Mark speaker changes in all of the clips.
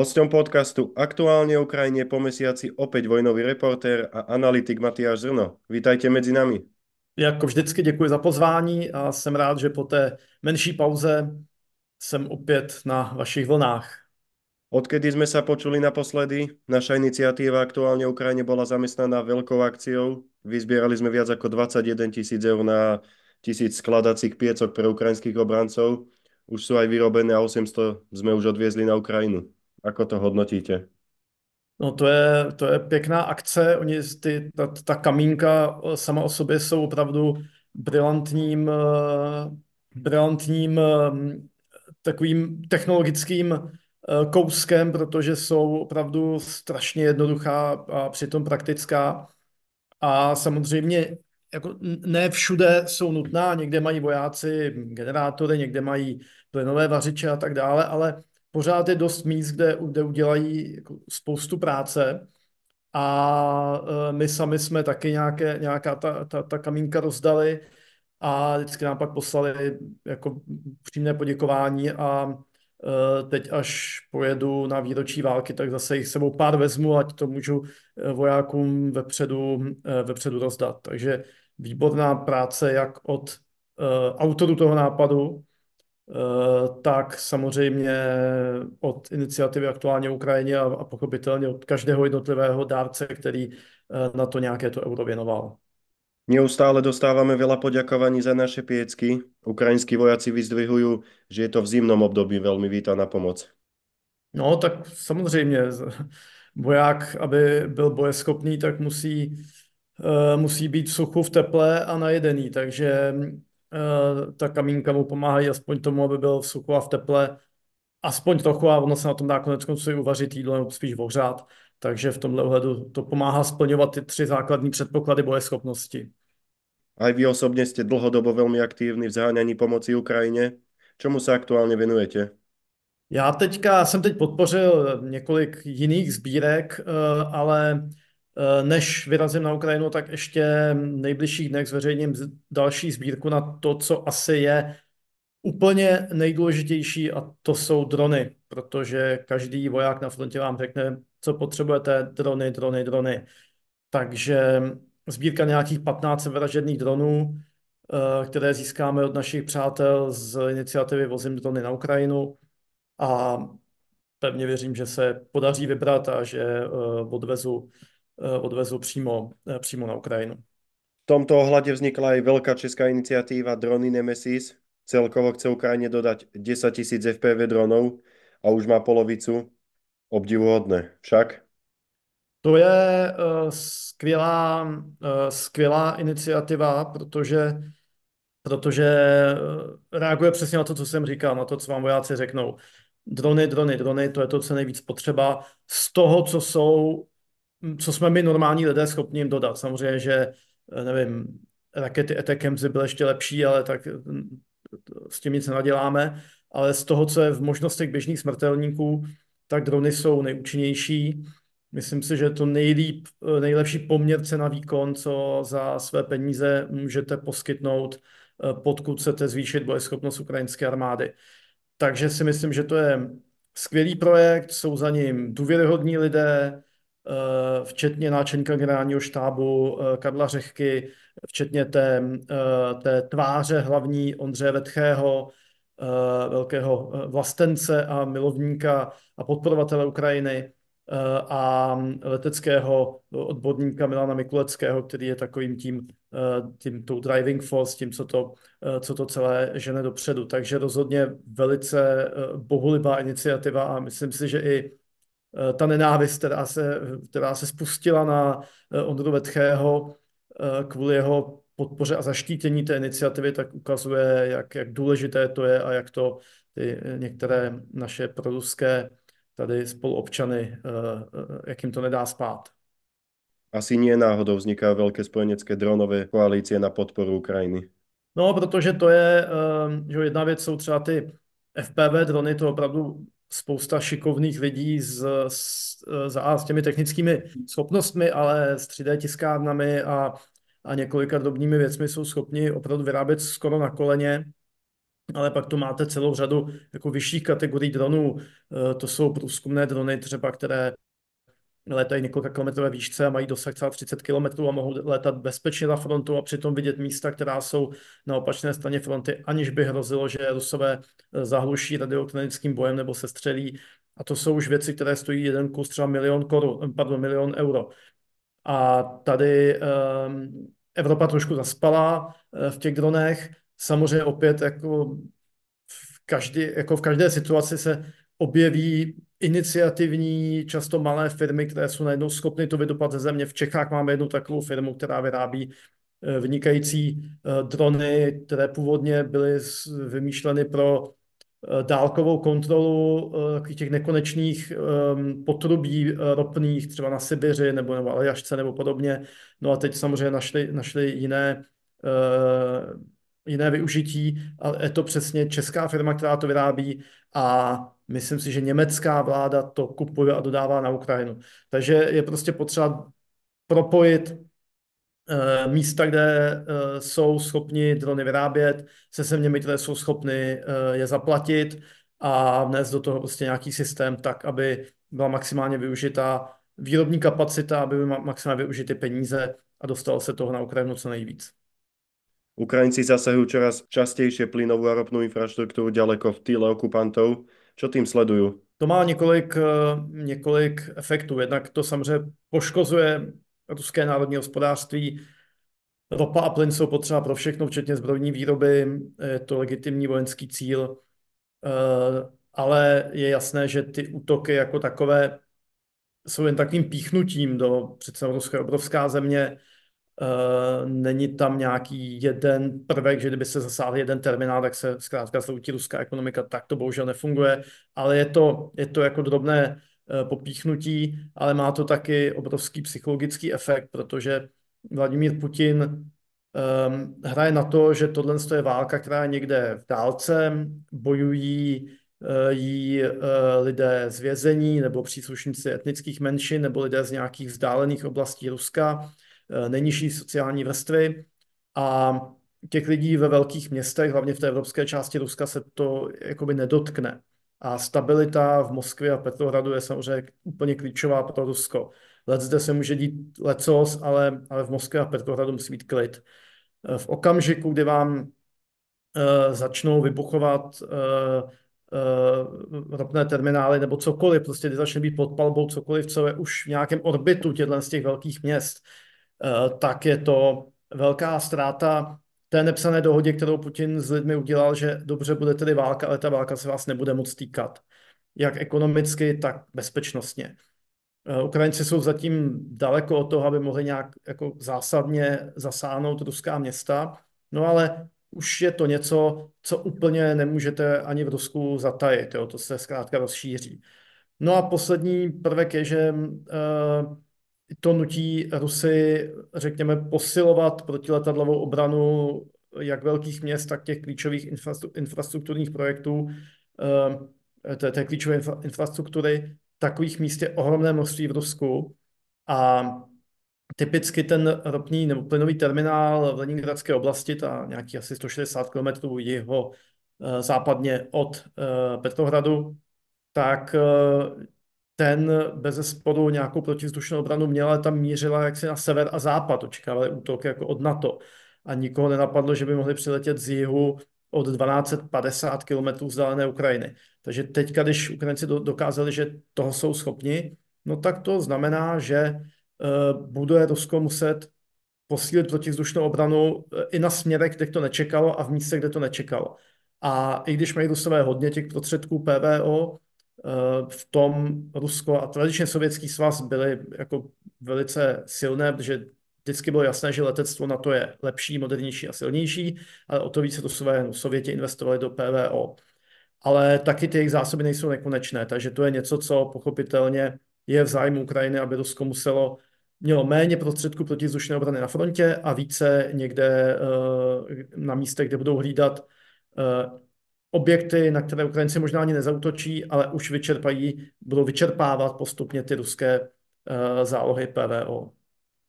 Speaker 1: Hosťom podcastu Aktuálne Ukrajine po mesiaci opäť vojnový reportér a analytik Matyáš Zrno. Vítajte medzi nami.
Speaker 2: Jako vždycky děkuji za pozvání a jsem rád, že po té menší pauze jsem opět na vašich vlnách.
Speaker 1: Odkedy sme sa počuli naposledy, naša iniciatíva Aktuálne Ukrajine bola zamestnaná veľkou akciou. Vyzbierali sme viac ako 21 tisíc eur na tisíc skladacích piecok pre ukrajinských obrancov. Už sú aj vyrobené a 800 sme už odviezli na Ukrajinu. Ako to hodnotíte?
Speaker 2: No to je, to je pěkná akce. Oni, ty, ta, ta kamínka eh, sama o sobě jsou opravdu brilantním, eh, brilantním eh, takovým technologickým kouskem, protože jsou opravdu strašně jednoduchá a přitom praktická. A samozřejmě jako ne všude jsou nutná, někde mají vojáci generátory, někde mají plynové vařiče a tak dále, ale pořád je dost míst, kde, kde udělají jako spoustu práce a e, my sami jsme taky nějaké, nějaká ta, ta, ta kamínka rozdali a vždycky nám pak poslali jako přímé poděkování a e, teď až pojedu na výročí války, tak zase jich sebou pár vezmu, ať to můžu e, vojákům vepředu, vepředu rozdat. Takže výborná práce jak od autoru toho nápadu, tak samozřejmě od iniciativy aktuálně Ukrajině a, a pochopitelně od každého jednotlivého dárce, který eh, na to nějaké to euro věnoval.
Speaker 1: Neustále dostávame veľa poďakovaní za naše piecky. Ukrajinskí vojaci vyzdvihujú, že je to v zimnom období veľmi vítaná pomoc.
Speaker 2: No, tak samozřejmě. Voják, aby byl bojeschopný, tak musí, uh, musí být v suchu, v teple a najedený. Takže Eh, ta kamínka mu pomáhají aspoň tomu, aby byl v suchu a v teple aspoň trochu a ono se na tom dá konec konců i uvařit jídlo nebo spíš ohřát. Takže v tomhle ohledu to pomáhá splňovat ty tři základní předpoklady bojeschopnosti.
Speaker 1: Aj vy osobně jste dlhodobo velmi aktivní v zaháňaní pomoci Ukrajině. Čemu se aktuálně věnujete?
Speaker 2: Já teďka jsem teď podpořil několik jiných sbírek, eh, ale Eh, než vyrazím na Ukrajinu, tak ještě nejbližších dnech zveřejním další sbírku na to, co asi je úplně nejdůležitější a to jsou drony, protože každý voják na frontě vám řekne, co potřebujete, drony, drony, drony. Takže sbírka nějakých 15 vražedných dronů, eh, které získáme od našich přátel z iniciativy Vozím drony na Ukrajinu a pevně věřím, že se podaří vybrat a že eh, odvezu Eh, odvezl přímo, eh, přímo na Ukrajinu.
Speaker 1: V tomto ohľade vznikla aj veľká česká iniciatíva Drony Nemesis. Celkovo chce Ukrajine dodať 10 tisíc FPV dronov a už má polovicu. Obdivuhodné. Však?
Speaker 2: To je uh, skvělá, uh, skvělá iniciativa, protože, protože reaguje přesně na to, co jsem říkal, na to, co vám vojáci řeknou. Drony, drony, drony, to je to, co nejvíc potřeba. Z toho, co jsou co jsme my normální lidé schopni jim dodat. Samozřejmě, že eh, nevím, rakety Etacams byly ještě lepší, ale tak mm, s tím nic nenaděláme. Ale z toho, co je v možnostech běžných smrtelníků, tak drony jsou nejúčinnější. Myslím si, že to nejlíp, eh, nejlepší poměr cena výkon, co za své peníze můžete poskytnout, eh, pokud chcete zvýšit bojeschopnost ukrajinské armády. Takže si myslím, že to je skvělý projekt, jsou za ním důvěryhodní lidé, Eh, včetně náčelníka generálního štábu eh, Karla Řehky, včetně té, eh, té tváře hlavní Ondřeje Vetchého, velkého vlastence a milovníka a podporovatele Ukrajiny a leteckého odborníka Milana Mikuleckého, který je takovým tím, tím tou driving force, tím, co to, co to celé žene dopředu. Takže rozhodně velice bohulibá iniciativa a myslím si, že i Eh, ta nenávist, která se, která se spustila na eh, Ondru Vetchého eh, kvůli jeho podpoře a zaštítění té iniciativy, tak ukazuje, jak, jak důležité to je a jak to ty některé naše proruské tady spoluobčany, jak jim to nedá spát.
Speaker 1: Asi nie náhodou vzniká velké spojenecké dronové koalície na podporu Ukrajiny.
Speaker 2: No, protože to je, že jedna věc jsou třeba ty FPV drony, to opravdu spousta šikovných lidí s, s, s, s těmi technickými schopnostmi, ale s 3D tiskárnami a, a několika drobnými věcmi jsou schopni opravdu vyrábět skoro na koleně. ale pak tu máte celou řadu jako vyšších kategorií dronů. To jsou průzkumné drony třeba, které létají několika kilometrové výšce a mají dosah třeba 30 km a mohou létat bezpečně na frontu a přitom vidět místa, která jsou na opačné straně fronty, aniž by hrozilo, že Rusové eh, zahluší radioaktonickým bojem nebo se střelí. A to jsou už věci, které stojí jeden kus třeba milion, korun, pardon, milion euro. A tady um, Evropa trošku zaspala uh, v těch dronech. Samozřejmě opět jako v, každý, jako v každé situaci se objeví iniciativní, často malé firmy, které jsou najednou schopny to vydopat ze země. V Čechách máme jednu takovou firmu, která vyrábí eh, vynikající eh, drony, které původně byly vymýšleny pro eh, dálkovou kontrolu těch nekonečných ehm, potrubí ropných, třeba na Sibiři nebo, nebo Aljašce nebo podobně. No a teď samozřejmě našli, našli jiné jiné využití, ale je to přesně česká firma, která to vyrábí a myslím si, že německá vláda to kupuje a dodává na Ukrajinu. Takže je prostě potřeba propojit eh, místa, kde eh, jsou schopni drony vyrábět, se zeměmi, které jsou schopny eh, je zaplatit a vnést do toho prostě nějaký systém tak, aby byla maximálně využita výrobní kapacita, aby byly maximálně využity peníze a dostalo se toho na Ukrajinu co nejvíc.
Speaker 1: Ukrajinci zasahujú čoraz častejšie plynovú a ropnú infraštruktúru ďaleko v týle okupantov. Čo tým sledujú?
Speaker 2: To má několik, eh, několik efektů. Jednak to samozřejmě poškozuje ruské národní hospodářství. Ropa a plyn jsou potřeba pro všechno, včetně zbrojní výroby. Je to legitimní vojenský cíl. Eh, ale je jasné, že ty útoky jako takové jsou jen takovým píchnutím do přece Rusko je obrovská země, není tam nějaký jeden prvek, že kdyby se zasáhl jeden terminál, tak se zkrátka zhroutí ruská ekonomika, tak to bohužel nefunguje, ale je to, je to jako drobné uh, popíchnutí, ale má to taky obrovský psychologický efekt, protože Vladimír Putin um, hraje na to, že tohle je válka, která je někde v dálce, bojují uh, jí uh, lidé z vězení nebo příslušníci etnických menšin nebo lidé z nějakých vzdálených oblastí Ruska, Eh, nejnižší sociální vrstvy a těch lidí ve velkých městech, hlavně v té evropské části Ruska, se to jakoby nedotkne. A stabilita v Moskvě a Petrohradu je samozřejmě úplně klíčová pro Rusko. Let zde se může dít lecos, ale, ale v Moskvě a Petrohradu musí být klid. Eh, v okamžiku, kdy vám uh, začnou vybuchovat uh, uh, ropné terminály nebo cokoliv, prostě kdy začne být pod palbou cokoliv, co je už v nějakém orbitu těchto z těch velkých měst, Eh, tak je to velká ztráta té nepsané dohodě, kterou Putin s lidmi udělal, že dobře bude tedy válka, ale ta válka se vás nebude moc týkat. Jak ekonomicky, tak bezpečnostně. Eh, Ukrajinci jsou zatím daleko od toho, aby mohli nějak jako zásadně zasáhnout ruská města, no ale už je to něco, co úplně nemůžete ani v Rusku zatajit, jo? to se zkrátka rozšíří. No a poslední prvek je, že uh, to nutí Rusy, řekněme, posilovat protiletadlovou obranu jak velkých měst, tak těch klíčových infrastrukturních projektů, eh, té, té klíčové infrastruktury. Takových míst je ohromné množství v Rusku a typicky ten ropný nebo plynový terminál v Leningradské oblasti, ta nějaký asi 160 km jeho eh, západně od eh, Petrohradu, tak ten bez sporu nějakou protivzdušnou obranu měl, ale tam mířila jaksi na sever a západ, očekávali útok jako od NATO. A nikoho nenapadlo, že by mohli přiletět z jihu od 1250 km vzdálené Ukrajiny. Takže teď, když Ukrajinci dokázali, že toho jsou schopni, no tak to znamená, že uh, bude Rusko muset posílit protivzdušnou obranu eh, i na směrech, kde to nečekalo a v místech, kde to nečekalo. A i když mají Rusové hodně těch prostředků PVO, Eh, v tom Rusko a tradičně Sovětský svaz byly jako velice silné, protože vždycky bylo jasné, že letectvo na to je lepší, modernější a silnější, ale o to více Rusové, no, Sověti investovali do PVO. Ale taky ty jejich zásoby nejsou nekonečné, takže to je něco, co pochopitelně je v zájmu Ukrajiny, aby Rusko muselo mělo méně prostředků proti vzdušné obrany na frontě a více někde uh, na místech, kde budou hlídat uh, objekty, na které Ukrajinci možná ani nezautočí, ale už vyčerpají, budou vyčerpávat postupně ty ruské uh, zálohy PVO.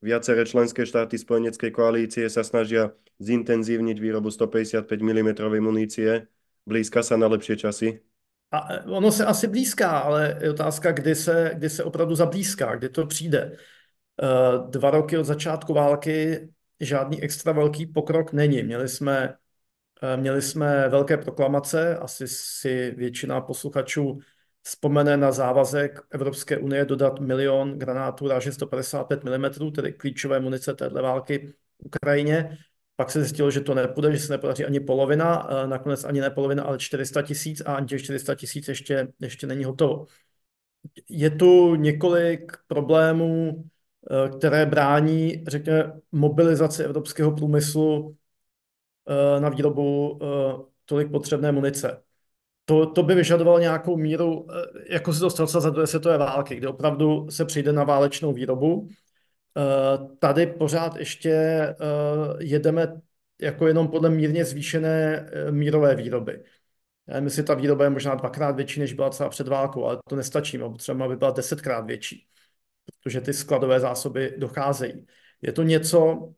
Speaker 1: Viaceré členské štáty spojeneckej koalície sa snažia zintenzívniť výrobu 155 mm munície Blízka sa na lepšie časy?
Speaker 2: A ono se asi blízká, ale je otázka, kdy se, kdy se opravdu zablízká, kdy to přijde. Dva roky od začátku války žádný extra velký pokrok není. Měli jsme, měli jsme velké proklamace, asi si většina posluchačů vzpomene na závazek Evropské unie dodat milion granátů ráže 155 mm, tedy klíčové munice této války Ukrajině. Pak se zjistilo, že to nepůjde, že se nepodaří ani polovina, nakonec ani ne polovina, ale 400 tisíc a ani těch 400 tisíc ještě, ještě není hotovo. Je tu několik problémů, které brání, řekněme, mobilizaci evropského průmyslu na výrobu tolik potřebné munice. To, to by vyžadovalo nějakou míru, jako se to stalo za druhé světové války, kde opravdu se přijde na válečnou výrobu Eh, tady pořád ještě eh, jedeme jako jenom podle mírně zvýšené eh, mírové výroby. Já myslím, že ta výroba je možná dvakrát větší, než byla třeba před válkou, ale to nestačí. Třeba by byla desetkrát větší, protože ty skladové zásoby docházejí. Je to něco,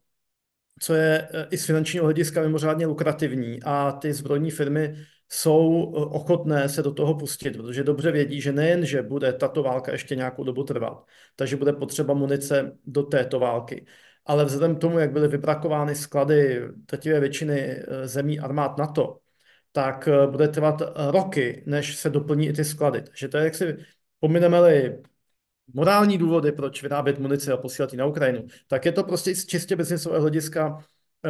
Speaker 2: co je i z finančního hlediska mimořádně lukrativní a ty zbrojní firmy jsou eh, ochotné se do toho pustit, protože dobře vědí, že nejen, že bude tato válka ještě nějakou dobu trvat, takže bude potřeba munice do této války, ale vzhledem k tomu, jak byly vybrakovány sklady drtivé většiny eh, zemí armád NATO, tak eh, bude trvat roky, než se doplní i ty sklady. Takže to je, jak si pomineme-li morální důvody, proč vyrábět munici a posílat ji na Ukrajinu, tak je to prostě z čistě biznisového hlediska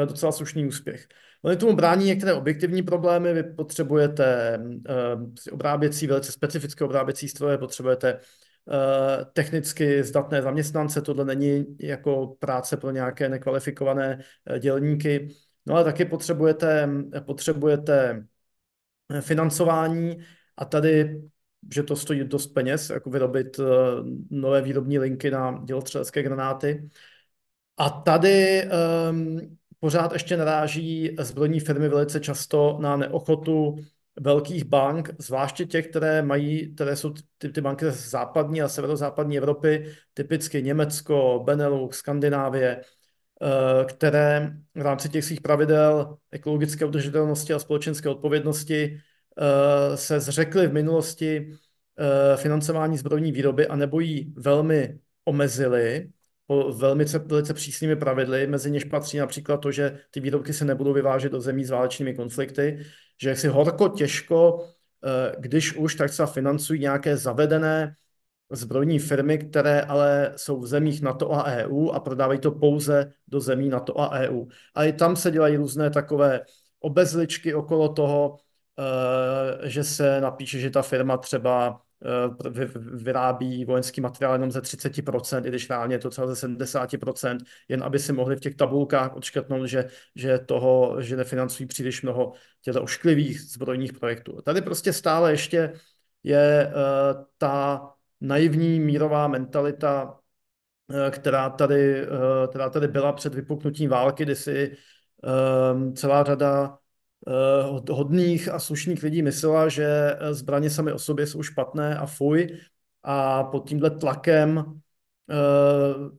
Speaker 2: docela slušný úspěch. Oni tomu brání některé objektivní problémy, vy potřebujete uh, obráběcí, velice specifické obráběcí stroje, potřebujete uh, technicky zdatné zaměstnance, tohle není jako práce pro nějaké nekvalifikované dělníky, no ale taky potřebujete, potřebujete financování. A tady že to stojí dost peněz, jako vyrobit nové výrobní linky na dělostřelecké granáty. A tady um, pořád ještě naráží zbrojní firmy velice často na neochotu velkých bank, zvláště těch, které mají, které jsou ty, ty banky z západní a severozápadní Evropy, typicky Německo, Benelux, Skandinávie, eh, které v rámci těch svých pravidel ekologické udržitelnosti a společenské odpovědnosti se zřekly v minulosti eh, financování zbrojní výroby a nebo ji velmi omezili, po velmi velice přísnými pravidly, mezi něž patří například to, že ty výrobky se nebudou vyvážet do zemí s válečnými konflikty, že si horko těžko, eh, když už, tak se financují nějaké zavedené zbrojní firmy, které ale jsou v zemích NATO a EU a prodávají to pouze do zemí NATO a EU. A i tam se dělají různé takové obezličky okolo toho, eh, že se napíše, že ta firma třeba Eh, vyrábí vojenský materiál jenom ze 30%, i když reálně je to třeba ze 70%, jen aby si mohli v těch tabulkách odškrtnout, že, že toho, že nefinancují příliš mnoho těchto ošklivých zbrojních projektů. Tady prostě stále ještě je uh, ta naivní mírová mentalita, která tady, která tady byla před vypuknutím války, kdy si celá řada Eh, hodných a slušných lidí myslela, že eh, zbraně samy o sobě jsou špatné a fuj a pod tímhle tlakem eh,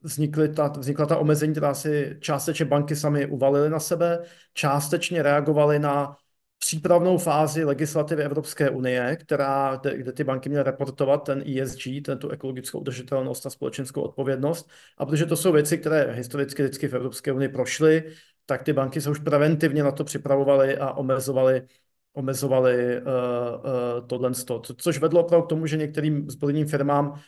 Speaker 2: vznikly ta, vznikla ta omezení, která si částečně banky sami uvalily na sebe, částečně reagovaly na přípravnou fázi legislativy Evropské unie, která, kde, kde ty banky měly reportovat ten ESG, ten tu ekologickou udržitelnost a společenskou odpovědnost. A protože to jsou věci, které historicky vždycky v Evropské unii prošly, tak ty banky se už preventivně na to připravovaly a omezovaly omezovali uh, uh, tohle, co, což vedlo opravdu k tomu, že některým zbrojním firmám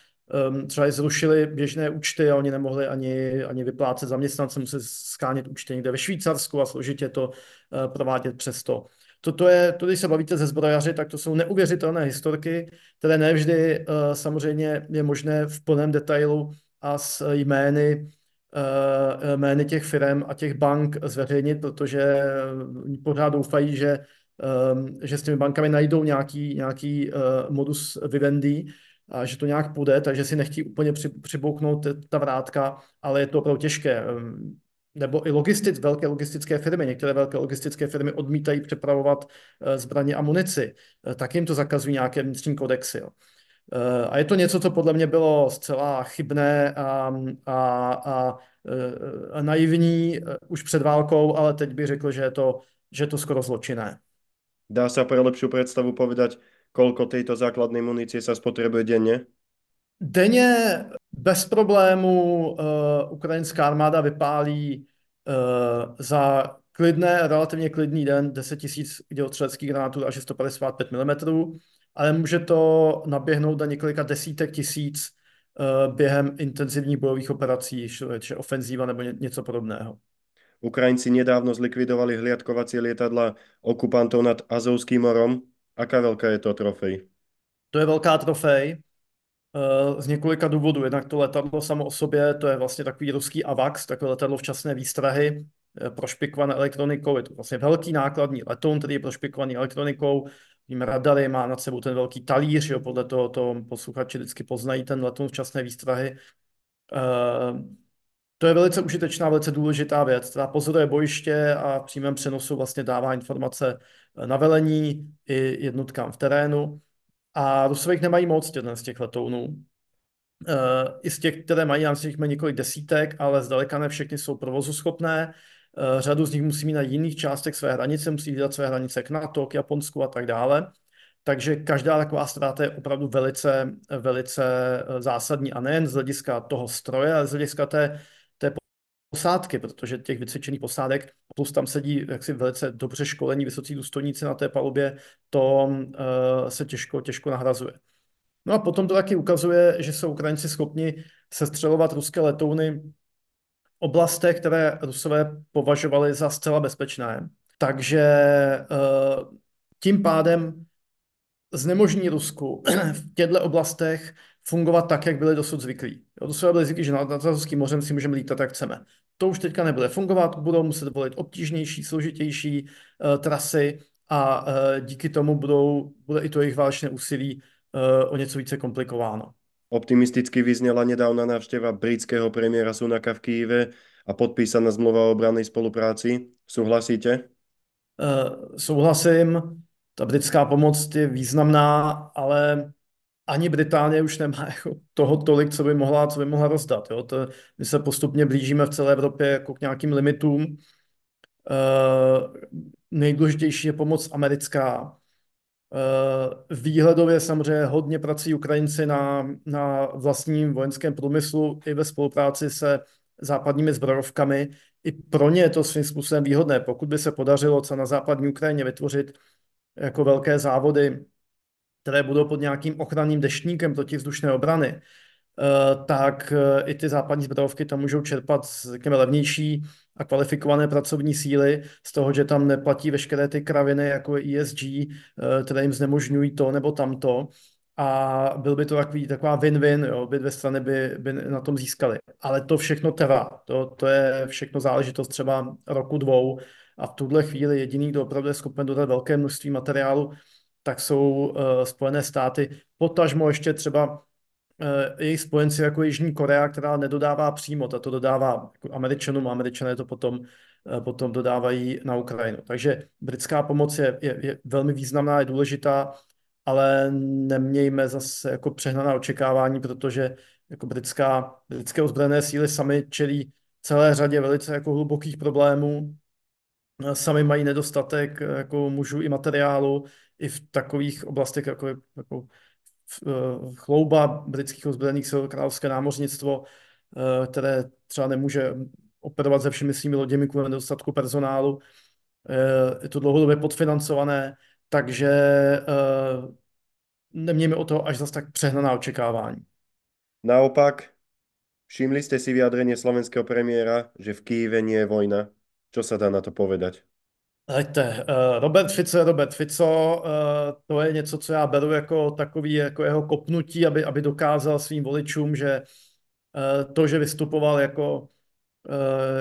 Speaker 2: um, třeba zrušili běžné účty a oni nemohli ani, ani vyplácet zaměstnance, museli skánět účty někde ve Švýcarsku a složitě to uh, provádět přes to. Toto je, to, když se bavíte ze zbrojaři, tak to jsou neuvěřitelné historky, které nevždy uh, samozřejmě je možné v plném detailu a s jmény Eh, jmény těch firm a těch bank zveřejnit, protože pořád doufají, že, ehm, že s těmi bankami najdou nějaký, nějaký eh, modus vivendi a že to nějak půjde, takže si nechtí úplně přibouknout ta vrátka, ale je to opravdu těžké. Ehm, nebo i logistic, velké logistické firmy. Některé velké logistické firmy odmítají přepravovat eh, zbraně a munici. Tak jim to zakazují nějaké vnitřní kodexy. Jo. Eh, a je to něco, co podle mě bylo zcela chybné a, a, a, eh, a naivní eh, už před válkou, ale teď bych řekl, že je to, že je to skoro zločinné.
Speaker 1: Dá sa pre lepšiu predstavu povedať, koľko tejto základnej munície sa spotrebuje denne?
Speaker 2: Denně bez problému uh, ukrajinská armáda vypálí uh, za klidné, relativně klidný den 10 000 dělostřeleckých granátů až 155 mm, ale může to naběhnout na několika desítek tisíc uh, během intenzivních bojových operací, či ofenzíva nebo ně, něco podobného.
Speaker 1: Ukrajinci nedávno zlikvidovali hliadkovacie lietadla okupantov nad Azovským morom. Aká veľká je to trofej?
Speaker 2: To je velká trofej z několika důvodů. Jednak to letadlo samo o sobě, to je vlastně takový ruský AVAX, takové letadlo včasné výstrahy, prošpikované elektronikou. Je to vlastně velký nákladní letoun, který je prošpikovaný elektronikou. Víme, radary, má nad sebou ten velký talíř, jo, podle toho to posluchači vždycky poznají ten letoun včasné výstrahy. To je velice užitečná, velice důležitá věc, která pozoruje bojiště a v přímém přenosu vlastně dává informace na velení i jednotkám v terénu. A Rusové jich nemají moc z těch letounů. I z těch, které mají, já myslím, několik desítek, ale zdaleka ne všechny jsou provozuschopné. Řadu z nich musí mít na jiných částech své hranice, musí vydat své hranice k NATO, k Japonsku a tak dále. Takže každá taková ztráta je opravdu velice, velice zásadní a nejen z hlediska toho stroje, ale z hlediska té posádky, protože těch vycvičených posádek, plus tam sedí jaksi velice dobře školení vysocí důstojníci na té palubě, to uh, se těžko, těžko nahrazuje. No a potom to taky ukazuje, že jsou Ukrajinci schopni sestřelovat ruské letouny oblastech, které Rusové považovali za zcela bezpečné. Takže uh, tím pádem znemožní Rusku v těchto oblastech fungovat tak, jak byli dosud zvyklí. Dosud byli zvyklí, že nad Azovským mořem si můžeme lítat, jak chceme. To už teďka nebude fungovat, budou muset volit obtížnější, složitější uh, trasy a uh, díky tomu budou, bude i to jejich válečné úsilí o něco více komplikováno.
Speaker 1: Optimisticky vyzněla nedávna návštěva britského premiéra Sunaka v Kyjeve a podpísaná zmluva o obrannej spolupráci. Souhlasíte?
Speaker 2: Uh, souhlasím. Ta britská pomoc je významná, ale ani Británie už nemá jako toho tolik, co by mohla, co by mohla rozdat. Jo? To, my se postupně blížíme v celé Evropě jako k nějakým limitům. Uh, nejdůležitější je pomoc americká. Uh, výhledově samozřejmě hodně pracují Ukrajinci na, na vlastním vojenském průmyslu i ve spolupráci se západními zbrojovkami. I pro ně je to svým způsobem výhodné. Pokud by se podařilo co na západní Ukrajině vytvořit jako velké závody které budou pod nějakým ochranným deštníkem protivzdušné obrany, eh, tak eh, i ty západní zbrojovky tam můžou čerpat, řekněme, levnější a kvalifikované pracovní síly z toho, že tam neplatí veškeré ty kraviny, jako ESG, eh, které jim znemožňují to nebo tamto. A byl by to takový, taková win-win, jo, obě dvě strany by, by na tom získaly. Ale to všechno trvá. To, to je všechno záležitost třeba roku, dvou. A v tuhle chvíli jediný, kdo opravdu je schopen dodat velké množství materiálu, tak jsou uh, Spojené státy, potažmo ještě třeba jejich spojenci jako Jižní Korea, která nedodává přímo, ta to dodává jako Američanům a Američané to potom, uh, potom dodávají na Ukrajinu. Takže britská pomoc je, je, je velmi významná, je důležitá, ale nemějme zase jako přehnaná očekávání, protože jako britská, britské ozbrojené síly sami čelí celé řadě velice jako hlubokých problémů, sami mají nedostatek jako mužů i materiálu, i v takových oblastech, jako, jako chlouba britských ozbrojených sil, královské námořnictvo, uh, které třeba nemůže operovat se všemi svými loděmi kvůli nedostatku personálu. Uh, je to dlouhodobě podfinancované, takže nemějme o to až zase tak přehnaná očekávání.
Speaker 1: Naopak, všimli jste si vyjadrenie slovenského premiéra, že v Kyjeve nie je vojna. Čo sa dá na to povedať?
Speaker 2: Hleďte, uh, Robert Fico je Robert Fico, uh, to je něco, co já beru jako takový jako jeho kopnutí, aby, aby dokázal svým voličům, že uh, to, že vystupoval jako,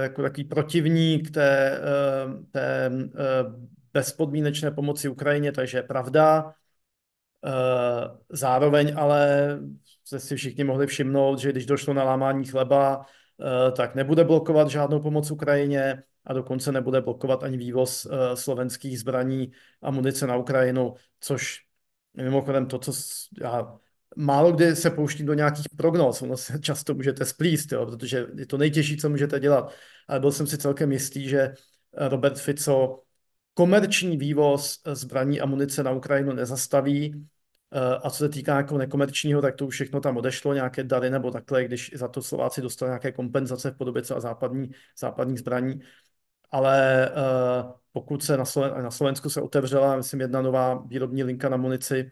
Speaker 2: jako takový protivník té, té bezpodmínečné pomoci Ukrajině, takže je pravda. Zároveň ale se si všichni mohli všimnout, že když došlo na lámání chleba, tak nebude blokovat žádnou pomoc Ukrajině, a dokonce nebude blokovat ani vývoz uh, slovenských zbraní a munice na Ukrajinu, což mimochodem to, co já málo kdy se pouštím do nějakých prognóz, ono se často můžete splíst, jo, protože je to nejtěžší, co můžete dělat. Ale byl jsem si celkem jistý, že Robert Fico komerční vývoz zbraní a munice na Ukrajinu nezastaví. A co se týká jako nekomerčního, tak to už všechno tam odešlo, nějaké dary nebo takhle, když za to Slováci dostali nějaké kompenzace v podobě třeba západní, západních zbraní. Ale pokud se na, Sloven, na Slovensku se otevřela, myslím, jedna nová výrobní linka na munici,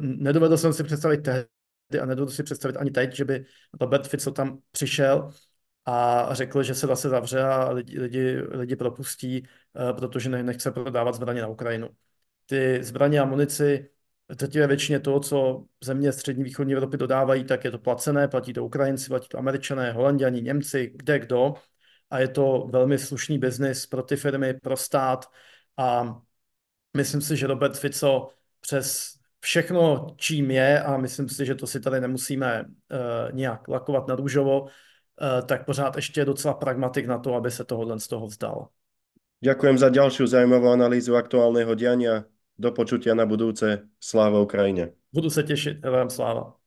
Speaker 2: nedovedl jsem si představit tehdy a nedovedu si představit ani teď, že by Robert Fico tam přišel a řekl, že se zase zavře a lidi, lidi, lidi propustí, eh, protože nechce prodávat zbraně na Ukrajinu. Ty zbraně a munici, drtivé většině toho, co země střední východní Evropy dodávají, tak je to placené, platí to Ukrajinci, platí to Američané, Holanděni, Němci, kde kdo. A je to velmi slušný biznis pro ty firmy, pro stát. A myslím si, že Robert Fico přes všechno, čím je, a myslím si, že to si tady nemusíme uh, nějak lakovat na růžovo, uh, tak pořád ještě je docela pragmatik na to, aby se tohohle z toho vzdal.
Speaker 1: Ďakujem za ďalšiu zaujímavú analýzu aktuálneho diania. Do počutia na budúce. Sláva Ukrajine.
Speaker 2: Budu se těšit. Vám sláva.